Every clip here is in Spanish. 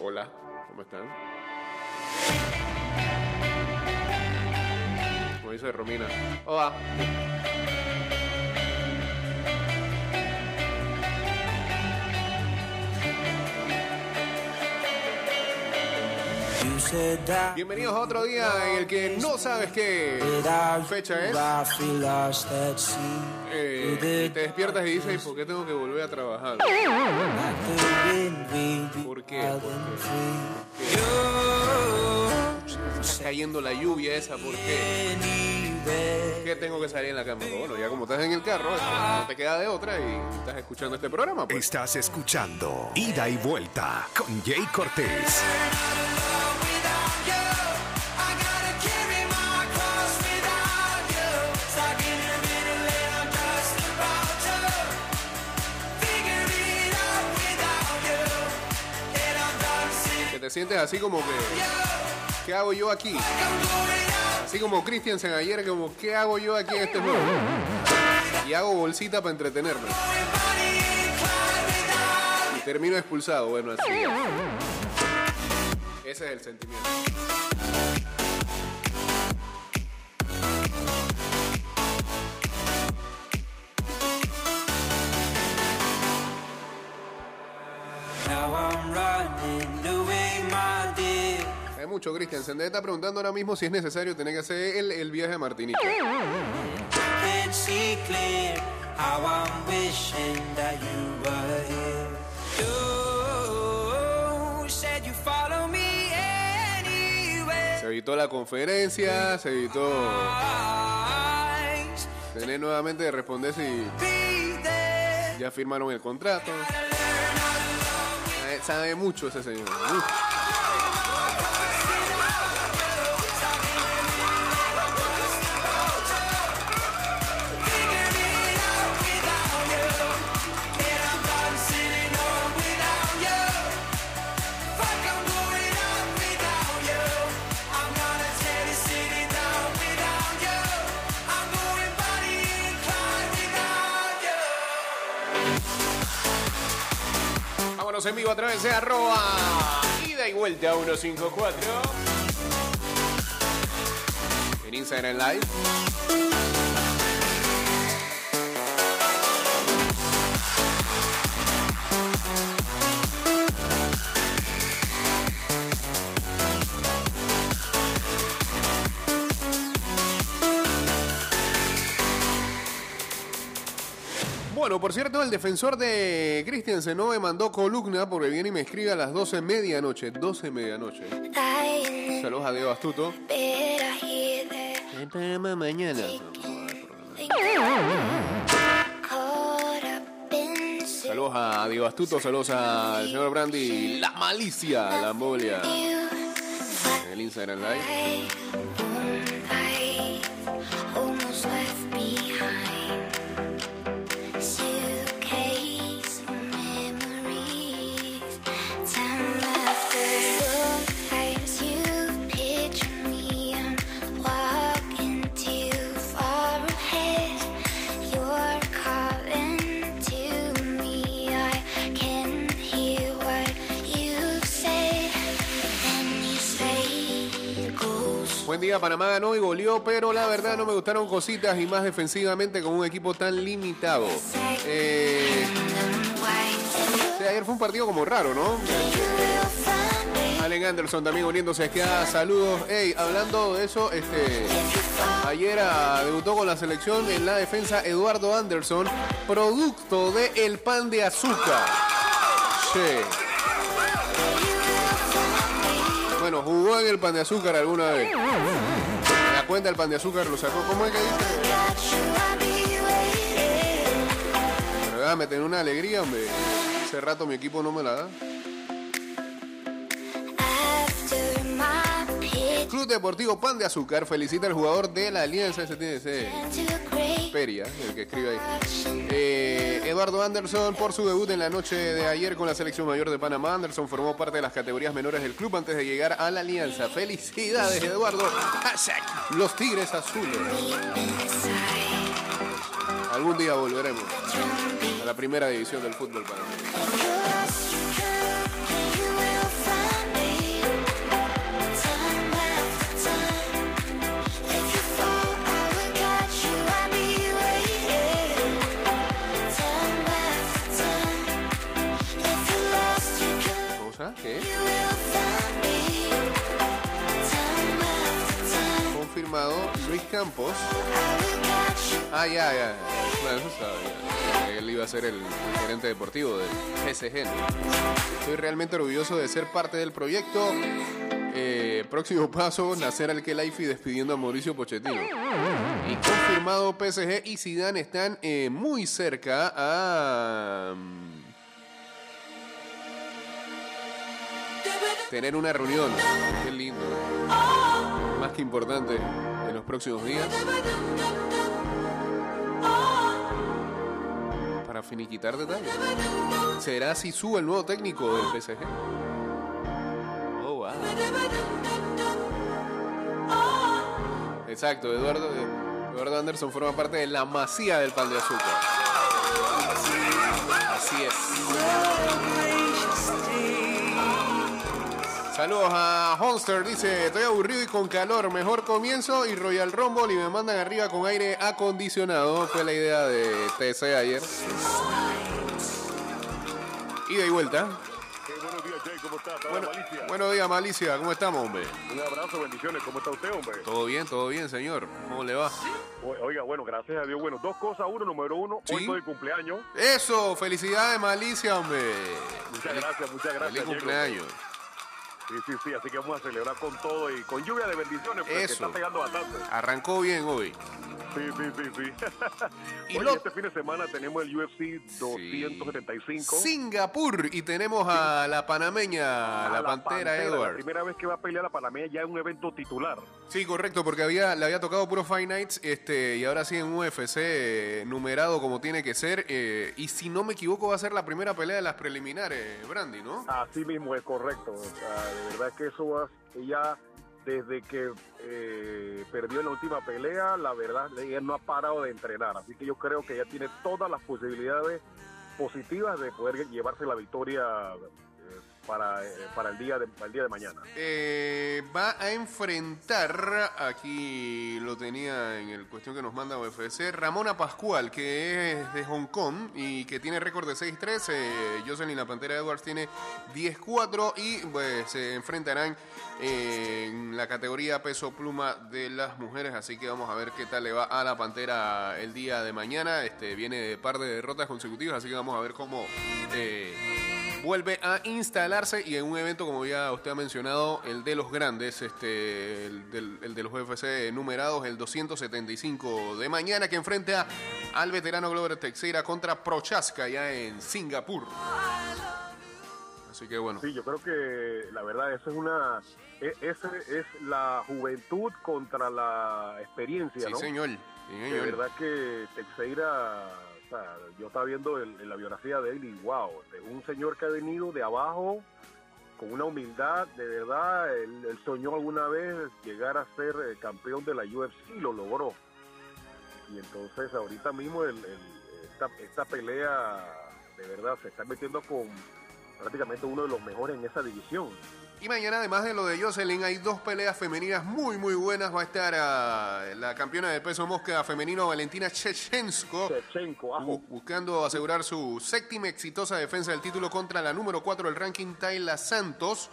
Hola, ¿cómo están? Como dice Romina. Hola. Bienvenidos a otro día en el que no sabes qué fecha es. Eh, te despiertas y dices, ¿por qué tengo que volver a trabajar? ¿Por qué? ¿Por qué? Está cayendo la lluvia esa, ¿por qué? ¿Qué tengo que salir en la cama? Bueno, ya como estás en el carro, no te queda de otra y estás escuchando este programa. Pues. Estás escuchando Ida y Vuelta con Jay Cortés. Te sientes así como que, ¿qué hago yo aquí? Así como Christiansen ayer, como, ¿qué hago yo aquí en este juego? Y hago bolsita para entretenerme. Y termino expulsado, bueno, así. Ese es el sentimiento. Mucho, Christiansen. Debe estar preguntando ahora mismo si es necesario tener que hacer el, el viaje a Martinica. Se evitó la conferencia, se evitó tener nuevamente de responder si ya firmaron el contrato. Sabe- mucho ese señor. Vámonos en vivo a través de arroba ida y vuelta 154 en Instagram Live. Bueno, por cierto, el defensor de Christiansen no me mandó columna porque viene y me escribe a las 12 medianoche. 12 medianoche. Saludos a Diego Astuto. Programa mañana. Saludos a Diego Astuto, saludos al señor Brandy, la malicia, la embolia. El Instagram Live. Panamá ganó y goleó, pero la verdad no me gustaron cositas y más defensivamente con un equipo tan limitado. Eh, ayer fue un partido como raro, ¿no? Allen Anderson también uniéndose aquí a saludos. Ey, hablando de eso, este ayer ah, debutó con la selección en la defensa Eduardo Anderson, producto de el pan de azúcar. Jugó en el pan de azúcar alguna vez. Da cuenta el pan de azúcar lo sacó. ¿Cómo es que dice? Pero déjame una alegría, hombre. Hace rato mi equipo no me la da. Deportivo Pan de Azúcar felicita al jugador de la Alianza. Ese Peria, el que escribe ahí. Eh, Eduardo Anderson por su debut en la noche de ayer con la selección mayor de Panamá. Anderson formó parte de las categorías menores del club antes de llegar a la Alianza. Felicidades, Eduardo. Los Tigres Azules. Algún día volveremos a la primera división del fútbol panameño. Luis Campos. Ah, ya, ya. Bueno, eso. Él iba a ser el gerente deportivo del PSG. Estoy realmente orgulloso de ser parte del proyecto. Eh, próximo paso, nacer al Kelaifi despidiendo a Mauricio Pochettino. Y confirmado PSG y Zidane están eh, muy cerca a mm, tener una reunión. Qué lindo. Más que importante en los próximos días. Para finiquitar detalles. ¿Será Sisu el nuevo técnico del PSG? Oh, wow. Exacto, Eduardo, Eduardo Anderson forma parte de la masía del pan de azúcar. Así es. Saludos a Honster, dice, estoy aburrido y con calor, mejor comienzo y Royal Rumble y me mandan arriba con aire acondicionado. Fue la idea de TC ayer. Ida y vuelta. buenos días, Jay, ¿cómo está? ¿Está Bueno, buenos días, Malicia, ¿cómo estamos, hombre? Un abrazo, bendiciones, ¿cómo está usted, hombre? Todo bien, todo bien, señor. ¿Cómo le va? Oiga, bueno, gracias a Dios. Bueno, dos cosas. Uno, número uno, Sí. hoy de cumpleaños. Eso, felicidades, Malicia, hombre. Muchas gracias, muchas gracias. Feliz Diego. Sí, sí, sí, así que vamos a celebrar con todo y con lluvia de bendiciones, porque Eso. está pegando bastante. Arrancó bien hoy. Sí, sí, sí, sí. Y Oye, lo- este fin de semana tenemos el UFC 275. Singapur y tenemos a la panameña, A la, pantera, La Edward. primera vez que va a pelear la Panameña ya en un evento titular. Sí, correcto, porque había, le había tocado puro Fight Nights este, y ahora sí en UFC eh, numerado como tiene que ser. eh, y si no me equivoco, va a ser la primera pelea de las preliminares, Brandy, ¿no? Así mismo es correcto. O sea, de verdad que eso va, ella desde que eh, perdió en la última pelea, la verdad, ella no ha parado de entrenar. Así que yo creo que ella tiene todas las posibilidades positivas de poder llevarse la victoria para, eh, para, el día de, día de mañana. Eh, va a enfrentar, aquí lo tenía en el cuestión que nos manda UFC, Ramona Pascual, que es de Hong Kong y que tiene récord de 6-3. Eh, Jocelyn La Pantera Edwards tiene 10-4 y pues se enfrentarán en la categoría peso pluma de las mujeres. Así que vamos a ver qué tal le va a la Pantera el día de mañana. Este Viene de par de derrotas consecutivas, así que vamos a ver cómo... eh, vuelve a instalarse y en un evento como ya usted ha mencionado, el de los grandes, este, el, del- el de los UFC numerados, el 275 de mañana que enfrenta al veterano Glover Teixeira contra Prochaska ya en Singapur. Así que bueno, Sí, yo creo que la verdad, eso es una. e- Ese es la juventud contra la experiencia, sí ¿no? señor, sí, De señor. verdad que Teixeira, yo estaba viendo en la biografía de él y wow, un señor que ha venido de abajo con una humildad, de verdad, él, soñó alguna vez llegar a ser eh, campeón de la UFC y lo logró. Y entonces ahorita mismo esta, esta pelea, de verdad, se está metiendo con prácticamente uno de los mejores en esa división. Y mañana, además de lo de Jocelyn, hay dos peleas femeninas muy, muy buenas. Va a estar ah, la campeona de peso mosca femenino Valentina ajo. Bu- buscando asegurar su séptima exitosa defensa del título contra la número 4 del ranking Tayla Santos.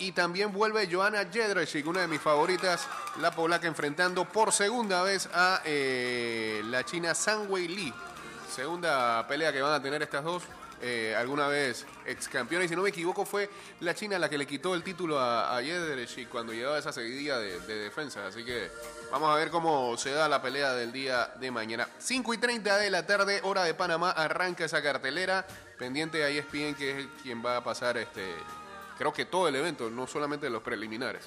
Y también vuelve Joanna Jedrzejczyk, una de mis favoritas, la polaca enfrentando por segunda vez a eh, la china Sang Wei Lee. Segunda pelea que van a tener estas dos. Eh, alguna vez ex campeona, y si no me equivoco fue la china la que le quitó el título a, a Jedrzejczyk cuando llevaba esa seguidilla de, de defensa. Así que vamos a ver cómo se da la pelea del día de mañana. 5 y 30 de la tarde, hora de Panamá, arranca esa cartelera. Pendiente a ESPN, que es quien va a pasar este, creo que todo el evento, no solamente los preliminares.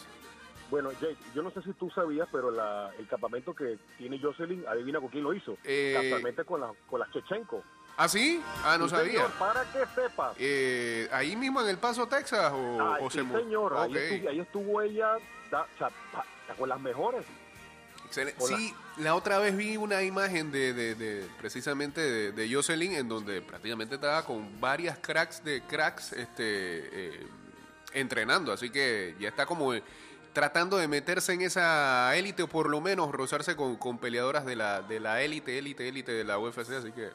Bueno, Jake, yo no sé si tú sabías, pero la- el campamento que tiene Jocelyn, adivina con quién lo hizo. Eh, Casualmente con, la, con las Chechenko. ¿Ah, sí? Ah, no Sí, sabía. señor, para que sepas. Eh, ¿Ahí mismo en El Paso, Texas? ¿O, Ay, o sí, se señor, ahí, estuvo, ahí estuvo ella da- o sea, pa- con las mejores. Excelente. Sí, la otra vez vi una imagen de, de- de- precisamente de, de Jocelyn en donde prácticamente estaba con varias cracks de cracks este, eh, entrenando, así que ya está como eh, tratando de meterse en esa élite o por lo menos rozarse con, con peleadoras de la de la élite, élite, élite de la UFC, así que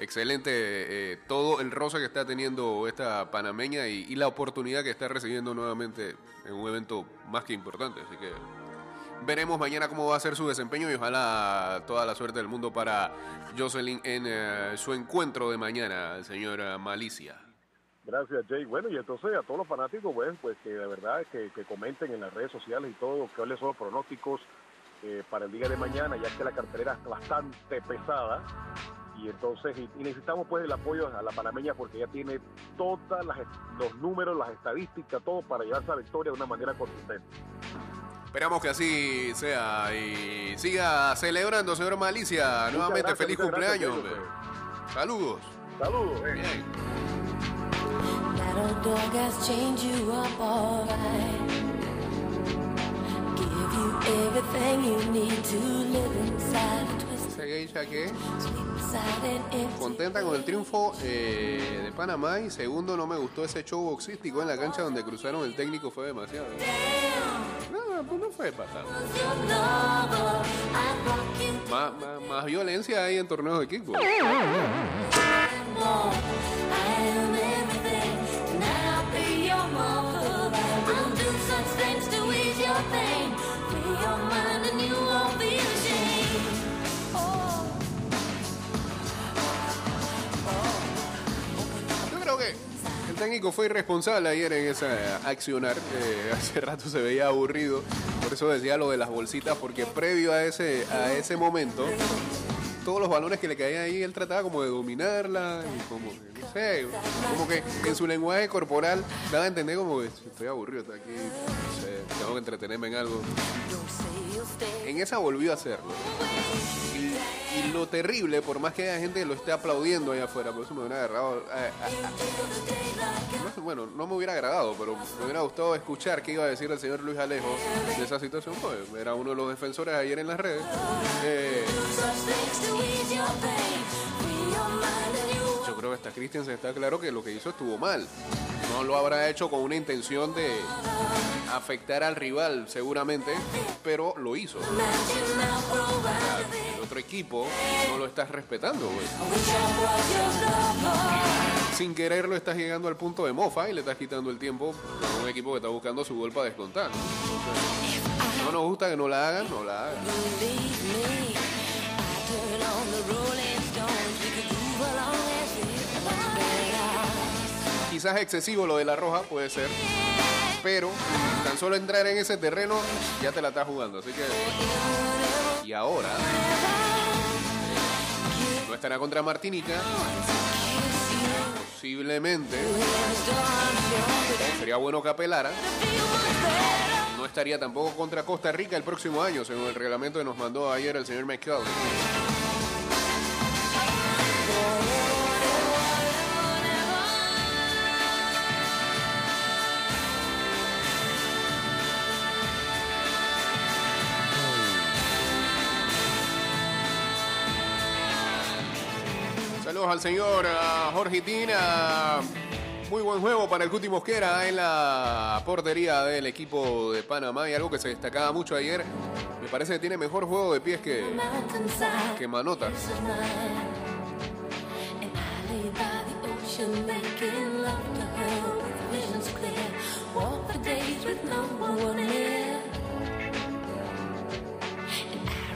excelente eh, todo el roce que está teniendo esta panameña y, la oportunidad que está recibiendo nuevamente en un evento más que importante. Así que veremos mañana cómo va a ser su desempeño y ojalá toda la suerte del mundo para Jocelyn en eh, su encuentro de mañana, señora Malicia. Gracias, Jay. Bueno, y entonces a todos los fanáticos, pues, pues que de verdad que, comenten en las redes sociales y todo, cuáles son los pronósticos eh, para el día de mañana, ya que la cartelera está bastante pesada. Y entonces, y, y necesitamos pues el apoyo a la panameña porque ella tiene todos los números, las estadísticas, todo para llevarse a la victoria de una manera consistente. Esperamos que así sea y siga celebrando, señor Malicia. Nuevamente, gracias, feliz gracias, cumpleaños. Hombre. Saludos. Saludos. eh. Bien. That old dog has chained you up alright. Give you everything you need to live inside a twist. Esa geisha que contenta con el triunfo eh, de Panamá y segundo no me gustó ese show boxístico en la cancha donde cruzaron el técnico fue demasiado. No, pues no fue you Más, más, más violencia hay en torneos de kickball. Técnico fue irresponsable ayer en esa accionar. Eh, hace rato se veía aburrido. Por eso decía lo de las bolsitas, porque previo a ese, a ese momento, todos los balones que le caían ahí, él trataba como de dominarla. Y como, no sé, como que en su lenguaje corporal daba a entender como que estoy aburrido, aquí, tengo que entretenerme en algo. En esa volvió a hacerlo. Y, lo terrible, por más que haya gente que lo esté aplaudiendo allá afuera, por eso me hubiera agarrado. a- no sé, bueno, no me hubiera agradado, pero me hubiera gustado escuchar qué iba a decir el señor Luis Alejo de esa situación. Pues era uno de los defensores ayer en las redes. Eh, yo creo que hasta Christensen está claro que lo que hizo estuvo mal. No lo habrá hecho con una intención de afectar al rival, seguramente, pero lo hizo. Equipo no lo estás respetando, güey. Sin querer lo estás llegando al punto de mofa y le estás quitando el tiempo a un equipo que está buscando su gol para descontar. no nos gusta que no la hagan, no la hagan. Quizás excesivo lo de la roja, puede ser. Pero tan solo entrar en ese terreno ya te la estás jugando. Así que. Y ahora. Estará contra Martinica. Posiblemente. Sería bueno que apelara. No estaría tampoco contra Costa Rica el próximo año, según el reglamento que nos mandó ayer el señor McCall. Al señor ah, Jorge. Muy buen juego para el Cuti Mosquera en la portería del equipo de Panamá y algo que se destacaba mucho ayer. Me parece que tiene mejor juego de pies que, que Manotas.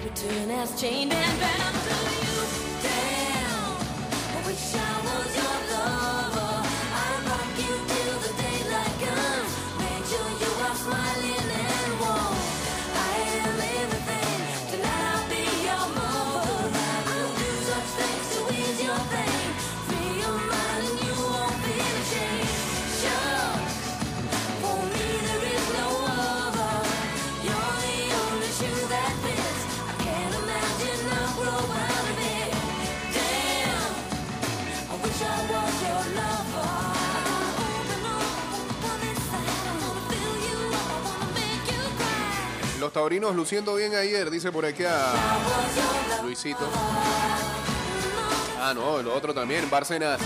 Return as chained and bound to. Damn, I Los taurinos luciendo bien ayer, dice por aquí a Luisito. Ah, no, el otro también, Bárcenas.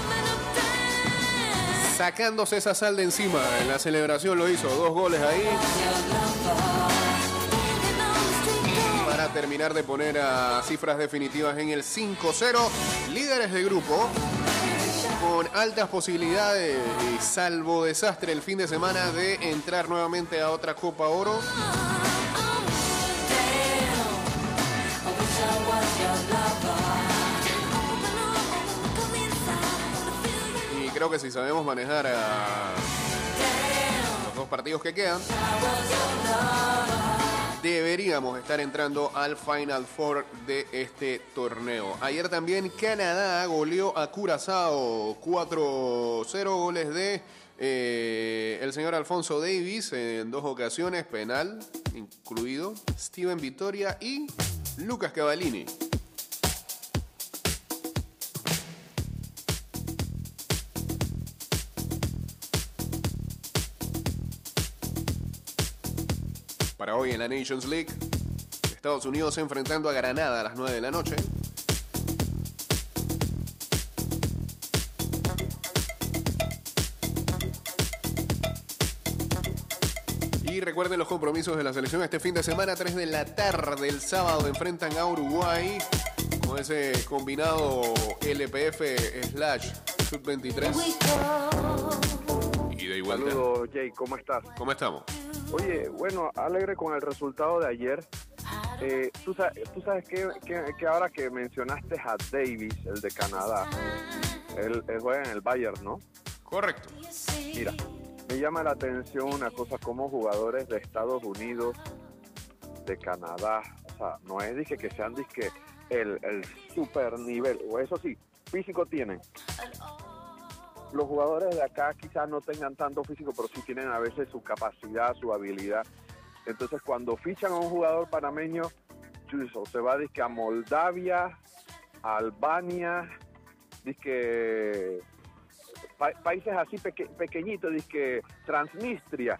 Sacándose esa sal de encima en la celebración lo hizo, dos goles ahí. Para terminar de poner a cifras definitivas en el 5-0. Líderes de grupo con altas posibilidades, y salvo desastre el fin de semana, de entrar nuevamente a otra Copa Oro. Y creo que si sabemos manejar a los dos partidos que quedan, deberíamos estar entrando al Final Four de este torneo. Ayer también Canadá goleó a Curazao 4-0 goles de eh, el señor Alfonso Davis en dos ocasiones, penal incluido, Steven Vittoria y Lucas Cavallini. Para hoy en la Nations League, Estados Unidos enfrentando a Granada a las 9 de la noche. Y recuerden los compromisos de la selección este fin de semana, 3 de la tarde el sábado enfrentan a Uruguay con ese combinado LPF slash sub 23 y de igualdad. Saludos, Jay, ¿cómo estás? ¿Cómo estamos? Oye, bueno, alegre con el resultado de ayer. Eh, tú sabes, tú sabes que, que- que ahora que mencionaste a Davis, el de Canadá, él, él juega en el Bayern, ¿no? Correcto. Mira, me llama la atención una cosa como jugadores de Estados Unidos, de Canadá, o sea, no es dije que sean dije el, el super nivel, o eso sí, físico tienen. Los jugadores de acá quizás no tengan tanto físico, pero sí tienen a veces su capacidad, su habilidad. Entonces, cuando fichan a un jugador panameño, se va a Moldavia, Albania, países así peque- pequeñitos, Transnistria,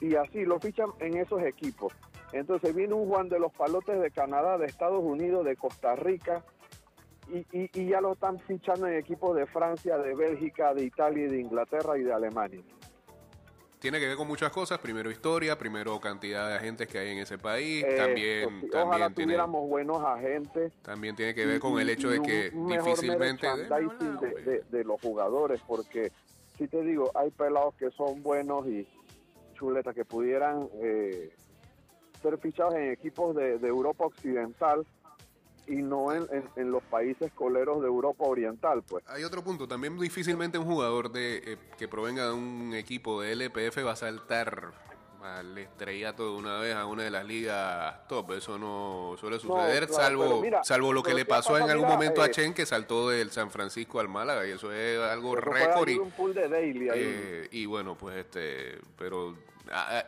y así lo fichan en esos equipos. Entonces viene un Juan de los Palotes de Canadá, de Estados Unidos, de Costa Rica, y, y- y ya lo están fichando en equipos de Francia, de Bélgica, de Italia, y de Inglaterra y de Alemania. Tiene que ver con muchas cosas. Primero historia, primero cantidad de agentes que hay en ese país. También, sí, Ojalá también, tiene, tuviéramos buenos agentes. también tiene que ver y- con el hecho y de que difícilmente... merchandising de, de- de los jugadores, porque si te digo, hay pelados que son buenos y chuletas que pudieran eh, ser fichados en equipos de, de Europa Occidental y no en, en- en los países coleros de Europa Oriental, pues. Hay otro punto, también difícilmente un jugador de eh, que provenga de un equipo de LPF va a saltar al estrellato de una vez a una de las ligas top. Eso no suele suceder, claro, salvo mira, salvo lo que le ¿qué ha pasó en algún Mira, momento a eh, Chen, que saltó del San Francisco al Málaga, y eso es algo récord. Y, eh, y bueno, pues este, pero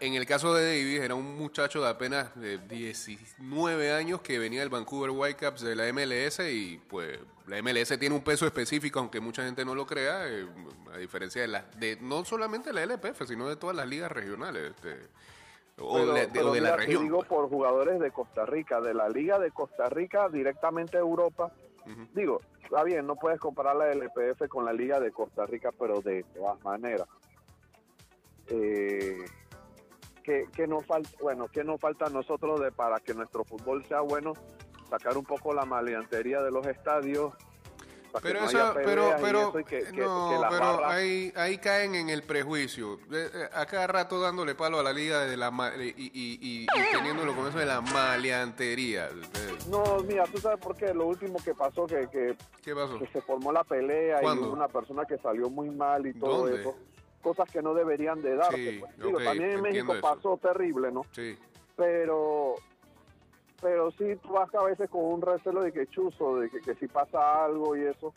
en el caso de Davis era un muchacho de apenas de 19 años que venía del Vancouver Whitecaps de la MLS y pues la MLS tiene un peso específico, aunque mucha gente no lo crea, eh, a diferencia de las de no solamente la LPF, sino de todas las ligas regionales, este, o, Pero- de, de- pero o de la mira, te región. digo pues. por jugadores de Costa Rica, de la Liga de Costa Rica directamente a Europa. Digo, está bien, no puedes comparar la LPF con la Liga de Costa Rica, pero de todas maneras. Eh, ¿qué, qué nos falta? Bueno, ¿qué nos falta a nosotros de para que nuestro fútbol sea bueno? Sacar un poco la maleantería de los estadios. que Pero no eso, pero, pero, eso, que- que- no, que pero ahí, ahí caen en el prejuicio. Eh, eh, A cada rato dándole palo a la liga de la y, y, y- y teniéndolo con eso de la maleantería. Eh, No, mira, tú sabes por qué. Lo último que pasó, que, que ¿Qué pasó? que se formó la pelea ¿Cuándo? y una persona que salió muy mal y todo ¿Dónde? eso. Cosas que no deberían de darse. Sí, pues. Digo, también en México eso. pasó terrible, ¿no? Sí. Pero pero sí tú vas a veces con un recelo de que chuzo, de que, que si pasa algo y eso.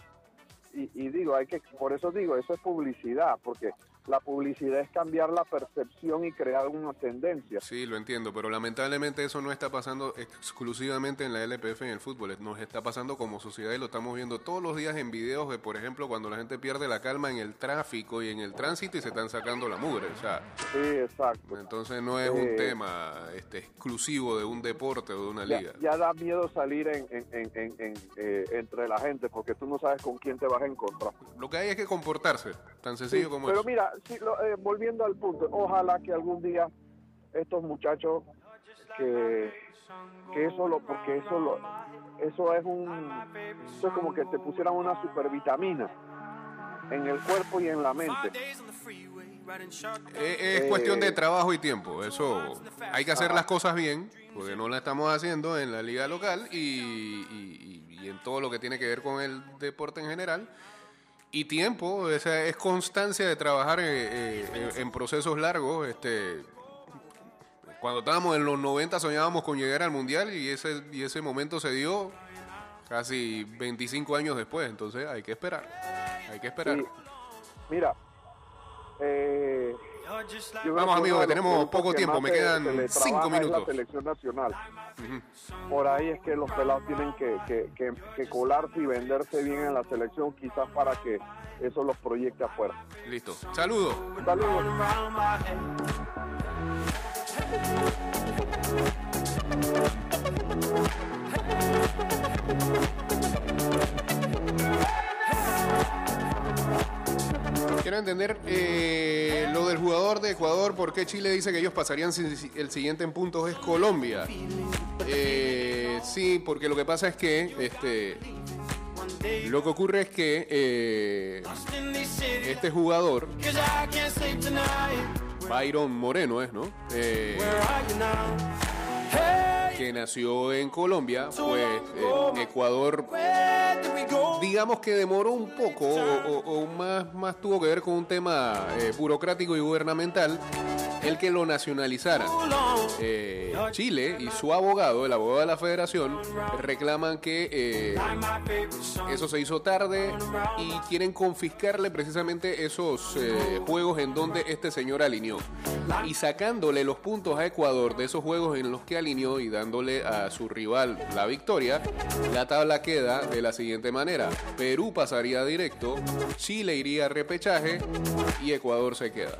Y, y digo, hay que, por eso digo, eso es publicidad, porque la publicidad es cambiar la percepción y crear una tendencia. Sí, lo entiendo, pero lamentablemente eso no está pasando exclusivamente en la LPF en el fútbol, nos está pasando como sociedad y lo estamos viendo todos los días en videos de, por ejemplo, cuando la gente pierde la calma en el tráfico y en el tránsito y se están sacando la mugre, o sea, Sí, exacto. entonces no es un Eh, tema este, exclusivo de un deporte o de una Ya, liga. ya da miedo salir en, en- en- en- en, eh, entre la gente porque tú no sabes con quién te vas a encontrar. Lo que hay es que comportarse, tan sencillo Sí, como pero eso. mira, sí, lo- eh, volviendo al punto, ojalá que algún día estos muchachos que, que eso lo, porque eso lo, eso es un, eso es como que te pusieran una supervitamina en el cuerpo y en la mente. Es, es Eh, cuestión de trabajo y tiempo. Eso hay que hacer las cosas bien, porque no la estamos haciendo en la liga local y- y en todo lo que tiene que ver con el deporte en general. Y tiempo, esa es constancia de trabajar eh, eh, en, procesos largos. Este, cuando estábamos en los 90 soñábamos con llegar al mundial y ese, y ese momento se dio casi 25 años después. Entonces hay que esperar. Hay que esperar. Mira, eh, Vamos, amigos, que tenemos poco que tiempo, me quedan cinco minutos. la selección nacional. Por ahí es que los pelados tienen que, que, que, colarse y venderse bien en la selección, quizás para que eso los proyecte afuera. Listo. Saludos. Saludos. Quiero entender eh, lo del jugador de Ecuador, por qué Chile dice que ellos pasarían si el siguiente en puntos es Colombia. Eh, sí, porque lo que pasa es que este, lo que ocurre es que eh, este jugador, Byron Moreno es, ¿no? Que nació en Colombia, pues eh, Ecuador. Digamos que demoró un poco o más, más tuvo que ver con un tema eh, burocrático y gubernamental el que lo nacionalizara. Eh, Chile y su abogado, el abogado de la federación, reclaman que eh, eso se hizo tarde y quieren confiscarle precisamente esos eh, juegos en donde este señor alineó. Y sacándole los puntos a Ecuador de esos juegos en los que alineó y dándole a su rival la victoria, la tabla queda de la siguiente manera. Perú pasaría directo, Chile iría a repechaje y Ecuador se queda.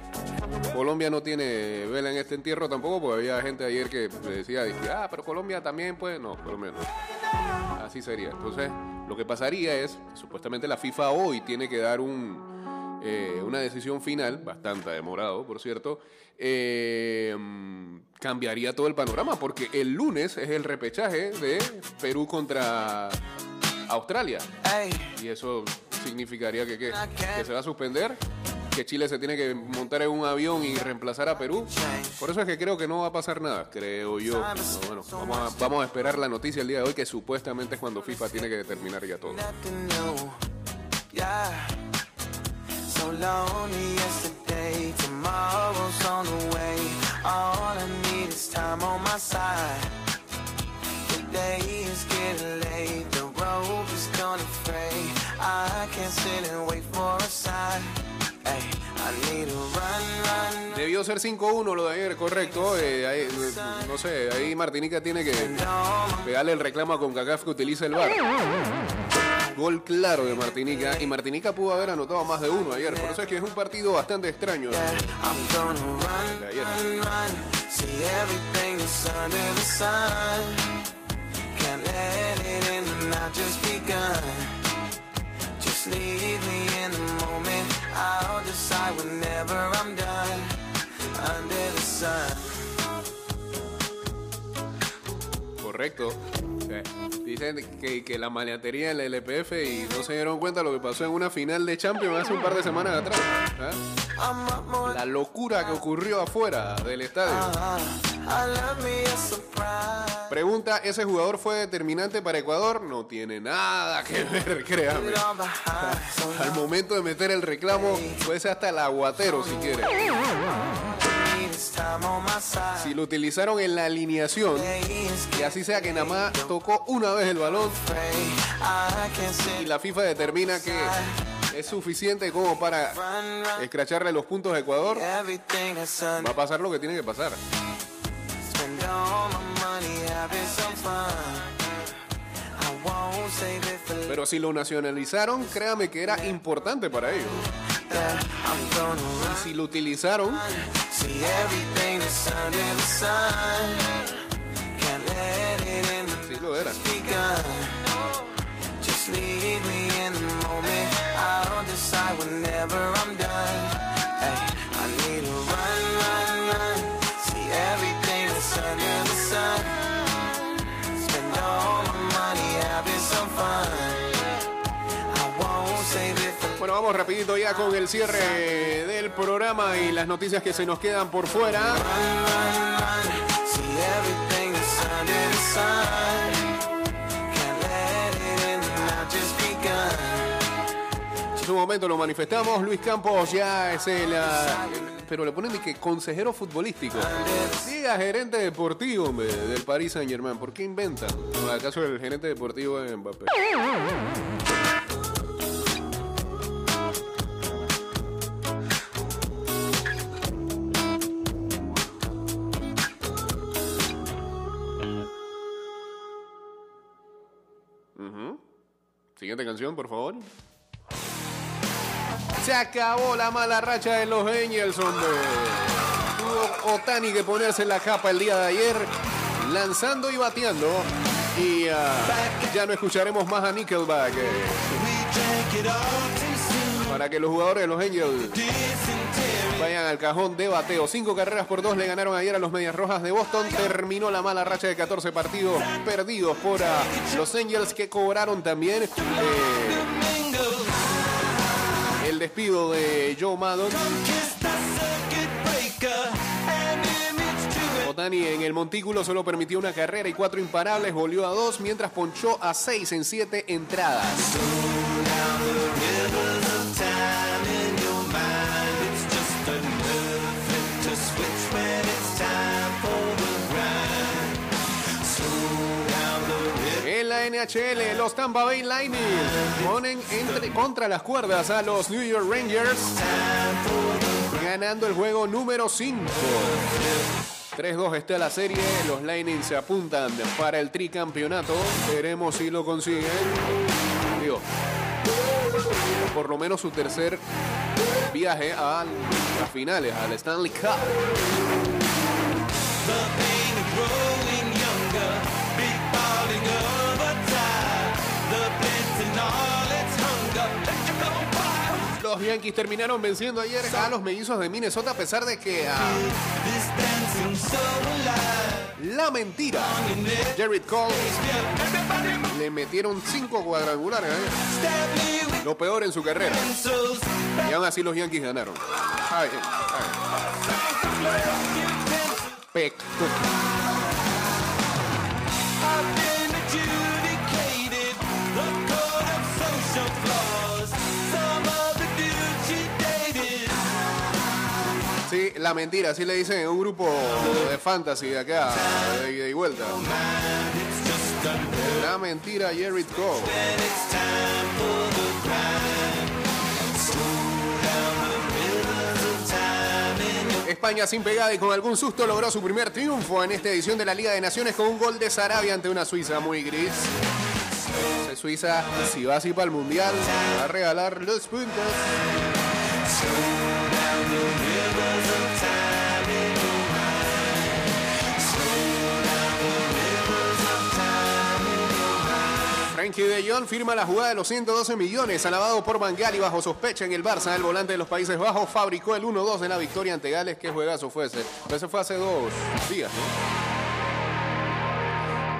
Colombia no tiene vela en este entierro tampoco, porque había gente ayer que decía, dije, ah, pero Colombia también puede. No, Colombia no. Así sería. Entonces, lo que pasaría es, supuestamente la FIFA hoy tiene que dar un, eh, una decisión final, bastante demorado, por cierto, eh, mm, cambiaría todo el panorama, porque el lunes es el repechaje de Perú contra Australia. Y eso significaría que, ¿qué? que se va a suspender, que Chile se tiene que montar en un avión y reemplazar a Perú. Por eso es que creo que no va a pasar nada, creo yo. Bueno, vamos a, esperar la noticia el día de hoy, que supuestamente es cuando FIFA tiene que determinar ya todo. I can't sit and wait for a sign. Debió ser 5-1 lo de ayer, correcto. Eh, ahí, eh, no sé, ahí Martinica tiene que pegarle el reclamo a Concacaf que utilice el VAR. Gol claro de Martinica. Y Martinica pudo haber anotado más de uno ayer. Por eso es que es un partido bastante extraño. De ayer. Can't let it in and just begun. Just leave me. I'll decide whenever I'm done. Under the sun. Correcto. Dicen que, que la maleatería en la LPF y no se dieron cuenta lo que pasó en una final de Champions hace un par de semanas atrás. ¿ah? La locura que ocurrió afuera del estadio. Pregunta, ¿ese jugador fue determinante para Ecuador? No tiene nada que ver, créame. Al momento de meter el reclamo, puede ser hasta el aguatero si quiere. Si lo utilizaron en la alineación, y así sea que nada más tocó una vez el balón y la FIFA determina que es suficiente como para escracharle los puntos a Ecuador, va a pasar lo que tiene que pasar. Pero si lo nacionalizaron, créame que era importante para ellos. Si lo utilizaron, sí lo era. Rapidito ya con el cierre del programa y las noticias que se nos quedan por fuera. En su momento lo manifestamos. Luis Campos ya es el. ah, pero le ponen de que consejero futbolístico. Diga gerente deportivo, hombre, del Paris Saint Germain. ¿Por qué inventan? ¿O ¿Acaso el gerente deportivo es Mbappé? Siguiente canción, por favor. Se acabó la mala racha de los Angels, hombre. Tuvo Otani que ponerse la capa el día de ayer, lanzando y bateando. Y ah, ya no escucharemos más a Nickelback. eh, para que los jugadores de los Angels vayan al cajón de bateo. Cinco carreras por dos le ganaron ayer a los Medias Rojas de Boston. Terminó la mala racha de 14 partidos perdidos por los Angels que cobraron también. eh, el despido de Joe Maddon. Otani en el montículo solo permitió una carrera y cuatro imparables, volvió a dos, mientras ponchó a seis en siete entradas. NHL, los Tampa Bay Lightning ponen entre- contra las cuerdas a los New York Rangers, ganando el juego número 5. 3-2 está la serie, los Lightning se apuntan para el tricampeonato, veremos si lo consiguen. Por lo menos su tercer viaje a las finales, al Stanley Cup. Yankees terminaron venciendo ayer a los mellizos de Minnesota a pesar de que ah, la mentira Jared Cole le metieron cinco cuadrangulares ayer. lo peor en su carrera y aún así los Yankees ganaron Ay, ay. La mentira, así le dicen en un grupo de fantasy de acá, de ida y vuelta. La mentira, Jared Cole. España sin pegada y con algún susto logró su primer triunfo en esta edición de la Liga de Naciones con un gol de Sarabia ante una Suiza muy gris. Suiza, si va así para el Mundial, va a regalar los puntos. Frankie de Jong firma la jugada de los 112 millones, alabado por Bangal y bajo sospecha en el Barça. El volante de los Países Bajos fabricó el 1-2 de la victoria ante Gales. ¿Qué juegazo fue ese? Ese fue hace dos días.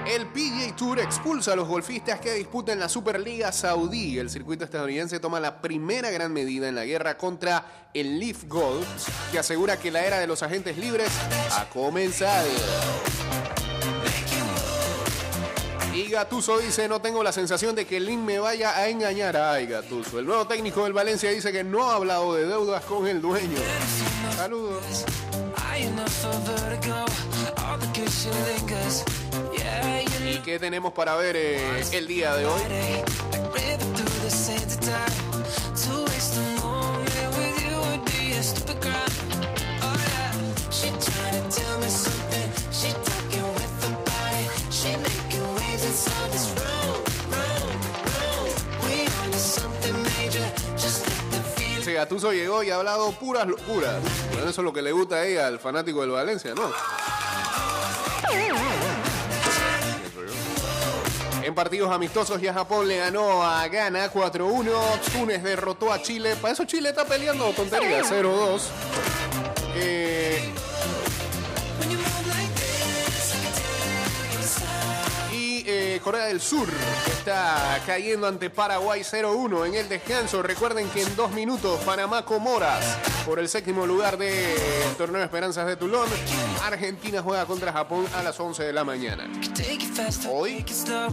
El PGA Tour expulsa a los golfistas que disputan la Superliga Saudí. El circuito estadounidense toma la primera gran medida en la guerra contra el Leaf Golf, que asegura que la era de los agentes libres ha comenzado. Gatuso dice, no tengo la sensación de que Lin me vaya a engañar. Ay, Gatuso. El nuevo técnico del Valencia dice que no ha hablado de deudas con el dueño. Saludos. ¿Y qué tenemos para ver eh, el día de hoy? Ese Gatuso llegó y ha hablado puras locuras. Bueno, eso es lo que le gusta a al fanático del Valencia, ¿no? En partidos amistosos ya Japón le ganó a Ghana 4-1. Túnez derrotó a Chile. Para eso Chile está peleando tontería 0-2. Corea del Sur está cayendo ante Paraguay 0-1 en el descanso. Recuerden que en dos minutos Panamá Comoras por el séptimo lugar del torneo Esperanzas de Tulón. Argentina juega contra Japón a las 11 de la mañana. Hoy,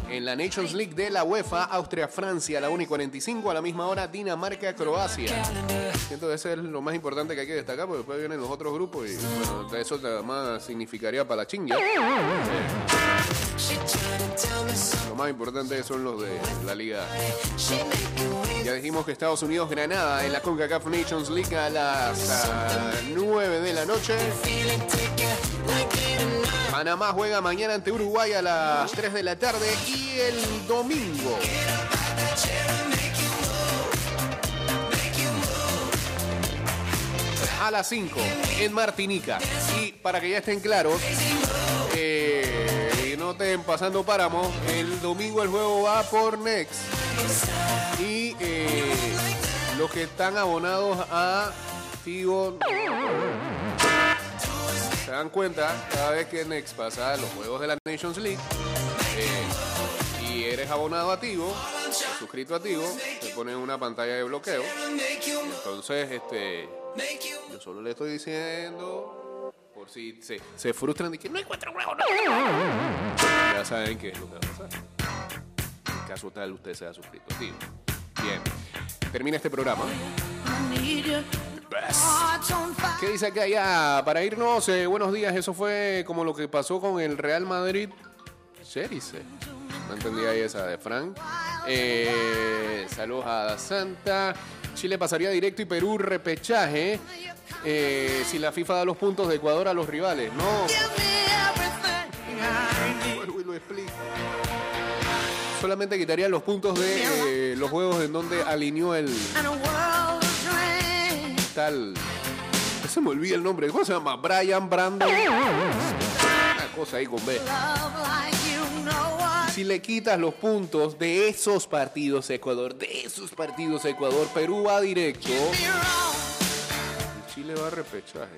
en la Nations League de la UEFA, Austria-Francia a la 1 y 45, a la misma hora Dinamarca-Croacia. Siento que eso es lo más importante que hay que destacar, porque después vienen los otros grupos y bueno, eso más significaría para la chinga. Lo más importante son los de la liga. Ya dijimos que Estados Unidos Granada en la CONCACAF Nations League a las ah, 9 de la noche. Panamá juega mañana ante Uruguay a las 3 de la tarde y el domingo. A las 5 en Martinica. Y para que ya estén claros, estén pasando páramo, el domingo el juego va por Next. Y eh, los que están abonados a Tigo se dan cuenta cada vez que Next pasa los juegos de la Nations League eh, y eres abonado a Tigo, suscrito a Tigo, te ponen una pantalla de bloqueo. Entonces, este, yo solo le estoy diciendo por si se, se frustran de que no encuentro juego, no. Ya saben qué es lo que va a pasar. En caso tal usted sea suscrito a Tigo. Bien, termina este programa. ¿Qué dice acá ya? Para irnos, eh, buenos días. Eso fue como lo que pasó con el Real Madrid. Cherice. No entendía esa de Frank. Eh, saludos a Santa. Chile pasaría directo y Perú repechaje. eh, si la FIFA da los puntos de Ecuador a los rivales. No. Solamente quitaría los puntos de eh, los juegos en donde alineó el tal. Se me olvida el nombre. ¿Cómo se llama? Brian Brandon. Una cosa ahí con B. Si le quitas los puntos de esos partidos Ecuador, de esos partidos Ecuador, Perú va directo. y Chile va a repechaje.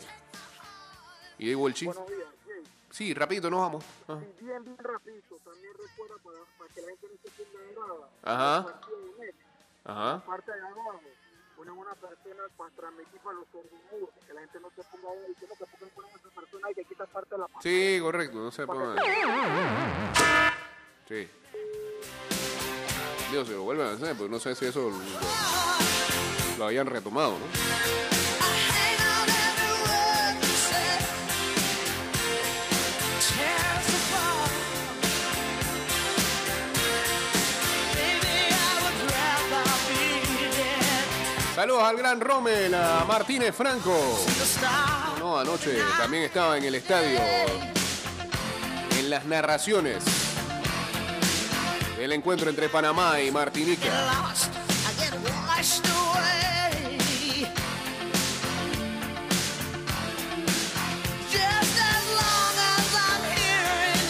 Y. Buenos días, Jay. Sí, rapidito nos vamos. Ajá. Bien, bien rapidito. También recuerda para, para que la gente no se ponga. Ajá. partido de Next, Ajá. parte de abajo, ponen una persona para transmitir para los sordomudos, que la gente no se ponga ahí diciendo que ponen a esa persona y que quita parte de la pantalla. Sí, correcto, no se pongan. Sí. Dios, se lo vuelven a hacer, pues no sé si eso lo, habían retomado, ¿no? Saludos al gran Rommel, a Martínez Franco. No, anoche también estaba en el estadio. En las narraciones del encuentro entre Panamá y Martinica.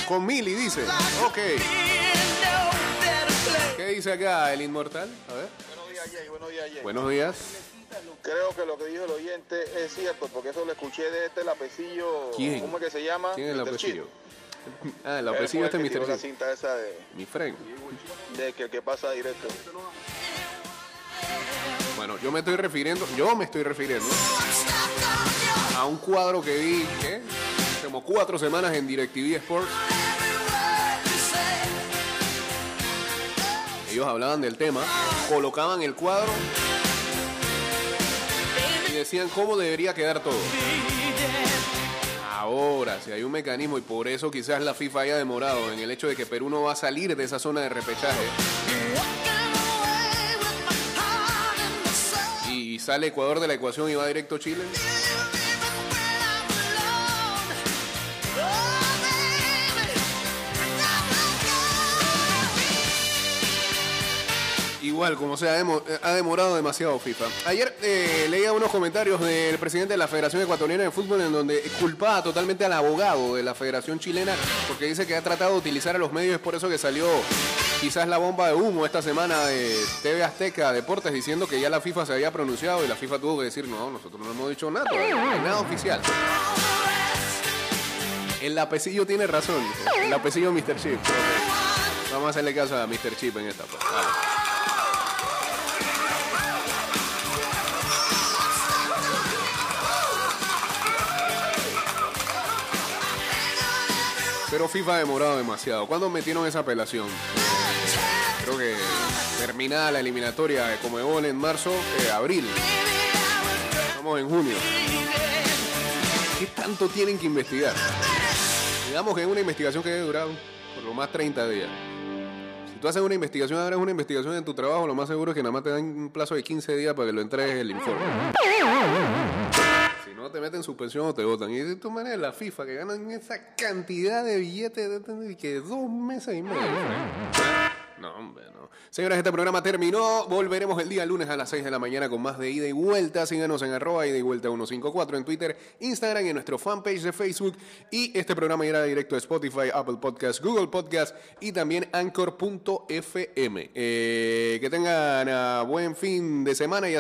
Con Mili dice. Ok. ¿Qué dice acá el inmortal? A ver. Buenos días, Jay. Buenos días, Jay. Buenos días. Creo que lo que dijo el oyente es cierto, porque eso lo escuché de este lapecillo. ¿Quién? ¿Cómo es que se llama? ¿Quién es el Mr. apellido? Ah, el Él apellido fue este el que Mr. tiró la Chip. cinta esa de, Mi friend. de que pasa directo. Bueno, yo me estoy refiriendo, yo me estoy refiriendo a un cuadro que vi, ¿qué? Como cuatro semanas en DirecTV Sports. Ellos hablaban del tema, colocaban el cuadro y decían cómo debería quedar todo. Ahora, si hay un mecanismo y por eso quizás la FIFA haya demorado en el hecho de que Perú no va a salir de esa zona de repechaje y sale Ecuador de la ecuación y va directo a Chile. Igual, como sea, eh, ha demorado demasiado FIFA. Ayer eh, leía unos comentarios del presidente de la Federación Ecuatoriana de Fútbol en donde culpaba totalmente al abogado de la Federación Chilena porque dice que ha tratado de utilizar a los medios, es por eso que salió quizás la bomba de humo esta semana de TV Azteca Deportes diciendo que ya la FIFA se había pronunciado y la FIFA tuvo que decir, no, nosotros no hemos dicho nada, nada oficial. El lapecillo tiene razón, el lapecillo Mr. Chip. Vamos a hacerle caso a Mr. Chip en esta. pues. Vale. Pero FIFA ha demorado demasiado. ¿Cuándo metieron esa apelación? Creo que terminada la eliminatoria de Comebol en marzo, eh, abril. Estamos en junio. ¿Qué tanto tienen que investigar? Digamos que es una investigación que debe durar por lo más 30 días. Si tú haces una investigación, ahora es una investigación en tu trabajo, lo más seguro es que nada más te dan un plazo de 15 días para que lo entregues el informe. No, te meten suspensión o te votan. Y de tu manera, la FIFA, que ganan esa cantidad de billetes de que dos meses y medio. No, hombre, no. Señoras, este programa terminó. Volveremos el día lunes a las 6 de la mañana con más de ida y vuelta. Síganos en arroba ida y vuelta 154 en Twitter, Instagram y en nuestro fanpage de Facebook. Y este programa irá directo a Spotify, Apple Podcasts, Google Podcasts y también Anchor.fm. Eh, que tengan ah, buen fin de semana y